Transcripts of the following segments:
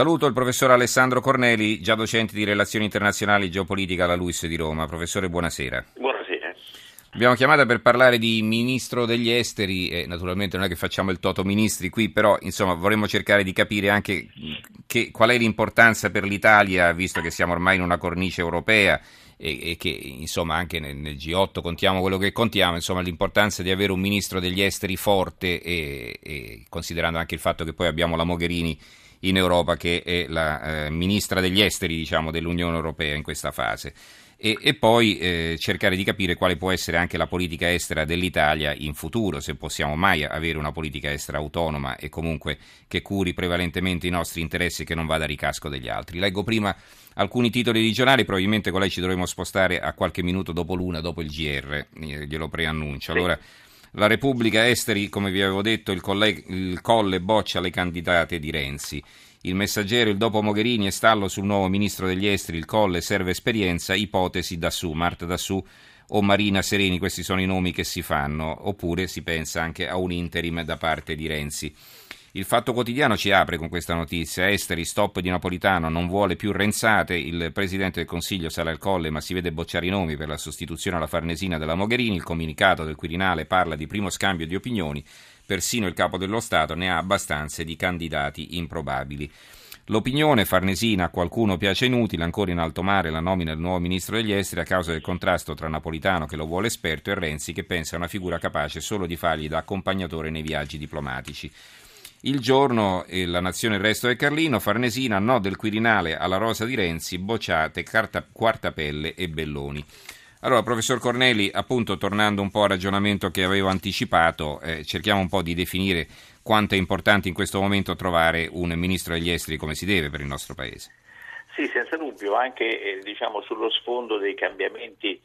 Saluto il professor Alessandro Corneli, già docente di relazioni internazionali e geopolitica alla LUIS di Roma. Professore, buonasera. Buonasera. Abbiamo chiamato per parlare di ministro degli esteri e naturalmente non è che facciamo il toto ministri qui, però insomma vorremmo cercare di capire anche che, qual è l'importanza per l'Italia, visto che siamo ormai in una cornice europea e, e che insomma anche nel, nel, G8 contiamo quello che contiamo, insomma l'importanza di avere un ministro degli esteri forte e, e considerando anche il fatto che poi abbiamo la Mogherini in Europa che è la eh, ministra degli esteri diciamo, dell'Unione Europea in questa fase. E, e poi eh, cercare di capire quale può essere anche la politica estera dell'Italia in futuro, se possiamo mai avere una politica estera autonoma e comunque che curi prevalentemente i nostri interessi e che non vada a ricasco degli altri. Leggo prima alcuni titoli di giornali, probabilmente con lei ci dovremo spostare a qualche minuto dopo l'una, dopo il GR, eh, glielo preannuncio. Allora, la Repubblica Esteri, come vi avevo detto, il, colle, il Colle boccia le candidate di Renzi. Il messaggero, il dopo Mogherini e stallo sul nuovo ministro degli esteri, il Colle serve esperienza, ipotesi da su, Marta da su o Marina Sereni, questi sono i nomi che si fanno, oppure si pensa anche a un interim da parte di Renzi. Il Fatto Quotidiano ci apre con questa notizia. Esteri, stop di Napolitano, non vuole più Renzate. Il Presidente del Consiglio sale al colle ma si vede bocciare i nomi per la sostituzione alla Farnesina della Mogherini. Il comunicato del Quirinale parla di primo scambio di opinioni. Persino il Capo dello Stato ne ha abbastanza di candidati improbabili. L'opinione farnesina a qualcuno piace inutile, ancora in alto mare la nomina del nuovo ministro degli esteri a causa del contrasto tra Napolitano che lo vuole esperto e Renzi che pensa a una figura capace solo di fargli da accompagnatore nei viaggi diplomatici. Il giorno e la nazione il resto del Carlino, Farnesina, no del Quirinale alla rosa di Renzi, bocciate Carta, Quartapelle e Belloni. Allora, professor Corneli, appunto tornando un po' al ragionamento che avevo anticipato, eh, cerchiamo un po' di definire quanto è importante in questo momento trovare un ministro degli esteri come si deve per il nostro Paese. Sì, senza dubbio, anche eh, diciamo, sullo sfondo dei cambiamenti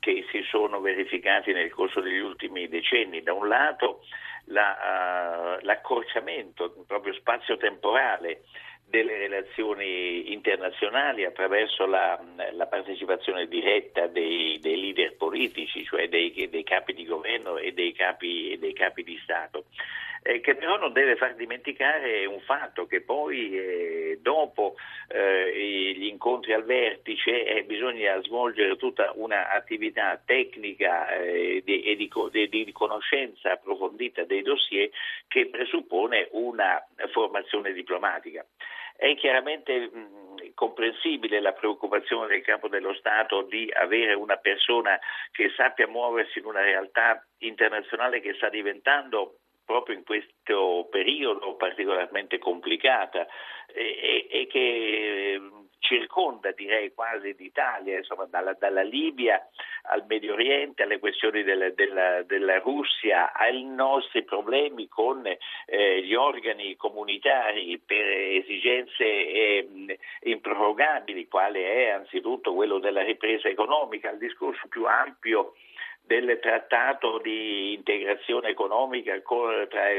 che si sono verificati nel corso degli ultimi decenni. Da un lato la, uh, l'accorciamento proprio spazio-temporale delle relazioni internazionali attraverso la, la partecipazione diretta dei, dei, leader politici, cioè dei, dei, capi di governo e dei capi, dei capi di Stato eh, che però non deve far dimenticare un fatto che poi eh, dopo eh, gli incontri al vertice eh, bisogna svolgere tutta un'attività tecnica e eh, di, di, di, conoscenza approfondita dei dossier che presuppone una formazione diplomatica. È chiaramente mh, comprensibile la preoccupazione del capo dello Stato di avere una persona che sappia muoversi in una realtà internazionale che sta diventando proprio in questo periodo particolarmente complicata e, e, e che circonda direi quasi l'Italia, insomma dalla, dalla, Libia al Medio Oriente, alle questioni della, della, della Russia, ai nostri problemi con eh, gli organi comunitari per esigenze eh, improrogabili, quale è anzitutto quello della ripresa economica, al discorso più ampio del trattato di integrazione economica tra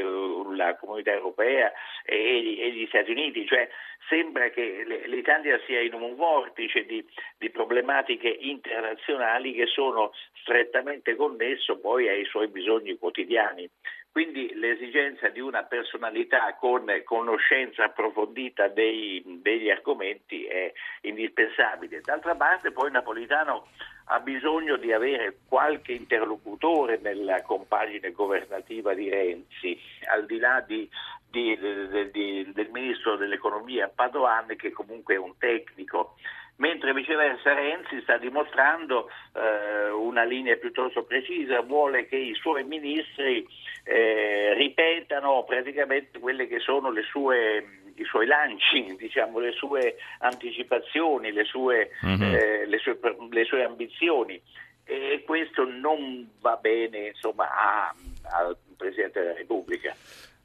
la comunità europea e gli Stati Uniti, cioè sembra che l'Italia sia in un vortice di, di problematiche internazionali che sono strettamente connesso poi ai suoi bisogni quotidiani. Quindi l'esigenza di una personalità con conoscenza approfondita dei, degli argomenti è indispensabile. D'altra parte poi Napolitano ha bisogno di avere qualche interlocutore nella compagine governativa di Renzi, al di là di, di, di, del ministro dell'economia Padoan che comunque è un tecnico mentre viceversa Renzi sta dimostrando eh, una linea piuttosto precisa, vuole che i suoi ministri eh, ripetano praticamente quelle che sono le sue i suoi lanci, diciamo, le sue anticipazioni, le sue, mm-hmm. eh, le sue, le sue ambizioni e questo non va bene insomma, a, al Presidente della Repubblica.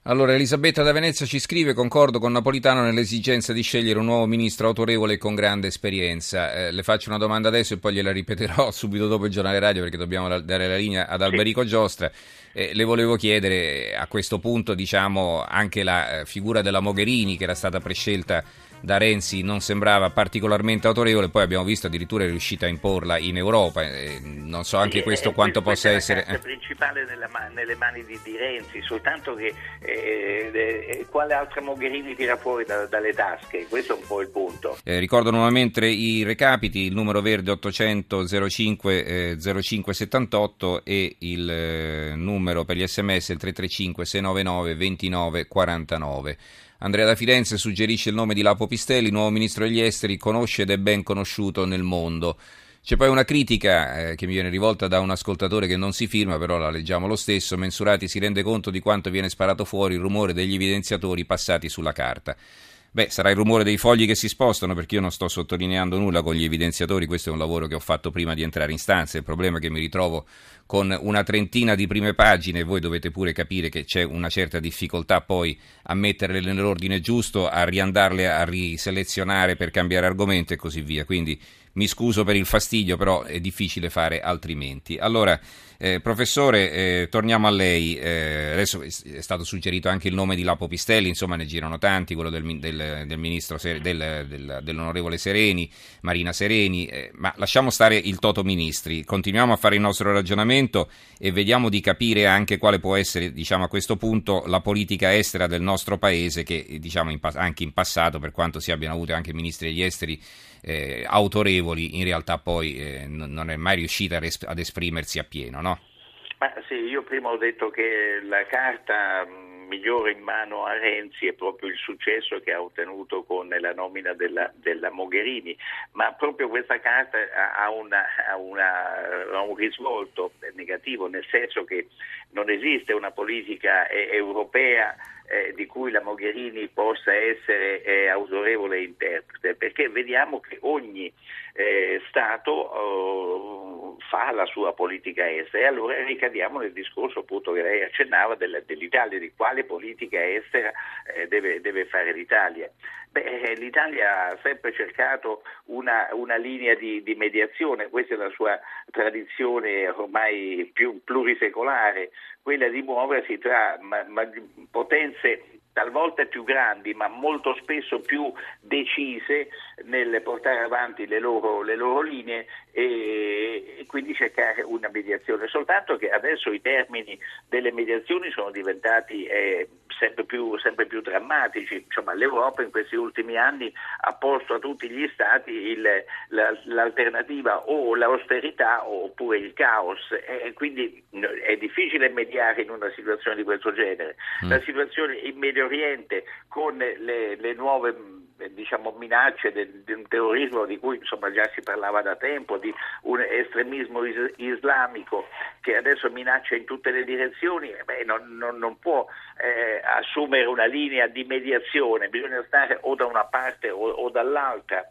Allora, Elisabetta da Venezia ci scrive, concordo con Napolitano nell'esigenza di scegliere un nuovo ministro autorevole e con grande esperienza. Eh, le faccio una domanda adesso e poi gliela ripeterò subito dopo il giornale radio perché dobbiamo dare la linea ad Alberico Giostra. Eh, le volevo chiedere a questo punto diciamo, anche la eh, figura della Mogherini che era stata prescelta da Renzi non sembrava particolarmente autorevole, poi abbiamo visto addirittura è riuscita a imporla in Europa, eh, non so anche sì, questo quanto possa essere... È la principale nella, nelle mani di, di, Renzi, soltanto che eh, eh, quale altra Mogherini tira fuori da, dalle tasche, questo è un po' il punto. Eh, ricordo nuovamente i recapiti, il numero verde 800 05 0578 e il eh, numero per gli sms il 335 699 29 49. Andrea da Firenze suggerisce il nome di Lapo Pistelli, nuovo ministro degli esteri, conosce ed è ben conosciuto nel mondo. C'è poi una critica eh, che mi viene rivolta da un ascoltatore che non si firma, però la leggiamo lo stesso. Mensurati si rende conto di quanto viene sparato fuori il rumore degli evidenziatori passati sulla carta. Beh, sarà il rumore dei fogli che si spostano perché io non sto sottolineando nulla con gli evidenziatori, questo è un lavoro che ho fatto prima di entrare in stanza, il problema è che mi ritrovo con una trentina di prime pagine e voi dovete pure capire che c'è una certa difficoltà poi a metterle nell'ordine giusto, a riandarle a riselezionare per cambiare argomento e così via. Quindi mi scuso per il fastidio, però è difficile fare altrimenti. Allora, eh, professore, eh, torniamo a lei. Eh, adesso è stato suggerito anche il nome di Lapo Pistelli, insomma ne girano tanti, quello del, del, del ministro del, del, dell'onorevole Sereni, Marina Sereni, eh, ma lasciamo stare il toto ministri, continuiamo a fare il nostro ragionamento e vediamo di capire anche quale può essere, diciamo a questo punto, la politica estera del nostro paese che diciamo in, anche in passato, per quanto si abbiano avuto anche ministri degli esteri eh, autorevoli, in realtà poi eh, non è mai riuscita ad esprimersi appieno, no? Ma sì, io prima ho detto che la carta migliore in mano a Renzi è proprio il successo che ha ottenuto con la nomina della, della Mogherini, ma proprio questa carta ha, una, ha, una, ha, un risvolto negativo, nel senso che non esiste una politica europea eh, di cui la Mogherini possa essere eh, autorevole interprete, perché vediamo che ogni eh, Stato oh, fa la sua politica estera e allora ricadiamo nel discorso appunto che lei accennava della, dell'Italia, di quale politica estera eh, deve, deve, fare l'Italia. Beh, eh, L'Italia ha sempre cercato una, una linea di, di, mediazione, questa è la sua tradizione ormai più plurisecolare, quella di muoversi tra ma, ma, potenze talvolta più grandi ma molto spesso più decise nel portare avanti le loro, le loro linee e, e, quindi cercare una mediazione. Soltanto che adesso i termini delle mediazioni sono diventati eh, sempre, più, sempre, più, drammatici. Insomma, L'Europa in questi ultimi anni ha posto a tutti gli Stati il, la, l'alternativa o l'austerità oppure il caos e quindi è difficile mediare in una situazione di questo genere. Mm. La situazione in Medio Oriente con le, le nuove diciamo, minacce di un terrorismo di cui insomma, già si parlava da tempo, di un estremismo is- islamico che adesso minaccia in tutte le direzioni, eh, beh, non, non, non, può eh, assumere una linea di mediazione, bisogna stare o da una parte o, o dall'altra.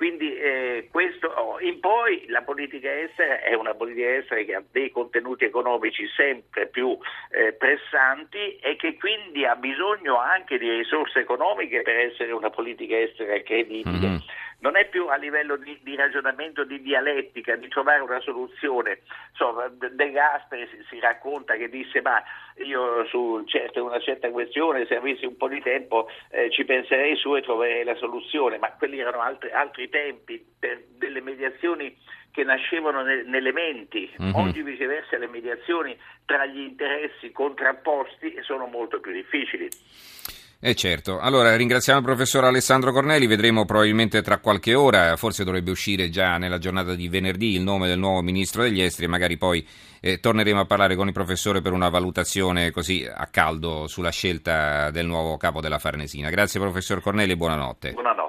Quindi eh, questo, oh, in poi la politica estera è una politica estera che ha dei contenuti economici sempre più eh, pressanti e che quindi ha bisogno anche di risorse economiche per essere una politica estera credibile. Mm-hmm non è più a livello di, di, ragionamento, di dialettica, di trovare una soluzione. Insomma, De Gasperi si, si, racconta che disse ma io su certo, una certa questione se avessi un po' di tempo eh, ci penserei su e troverei la soluzione, ma quelli erano altri, altri tempi per delle mediazioni che nascevano ne, nelle menti. Mm-hmm. Oggi viceversa le mediazioni tra gli interessi contrapposti sono molto più difficili. Eh certo, allora ringraziamo il professor Alessandro Corneli, vedremo probabilmente tra qualche ora, forse dovrebbe uscire già nella giornata di venerdì il nome del nuovo ministro degli esteri e magari poi eh, torneremo a parlare con il professore per una valutazione così a caldo sulla scelta del nuovo capo della Farnesina. Grazie professor Corneli e buonanotte. buonanotte.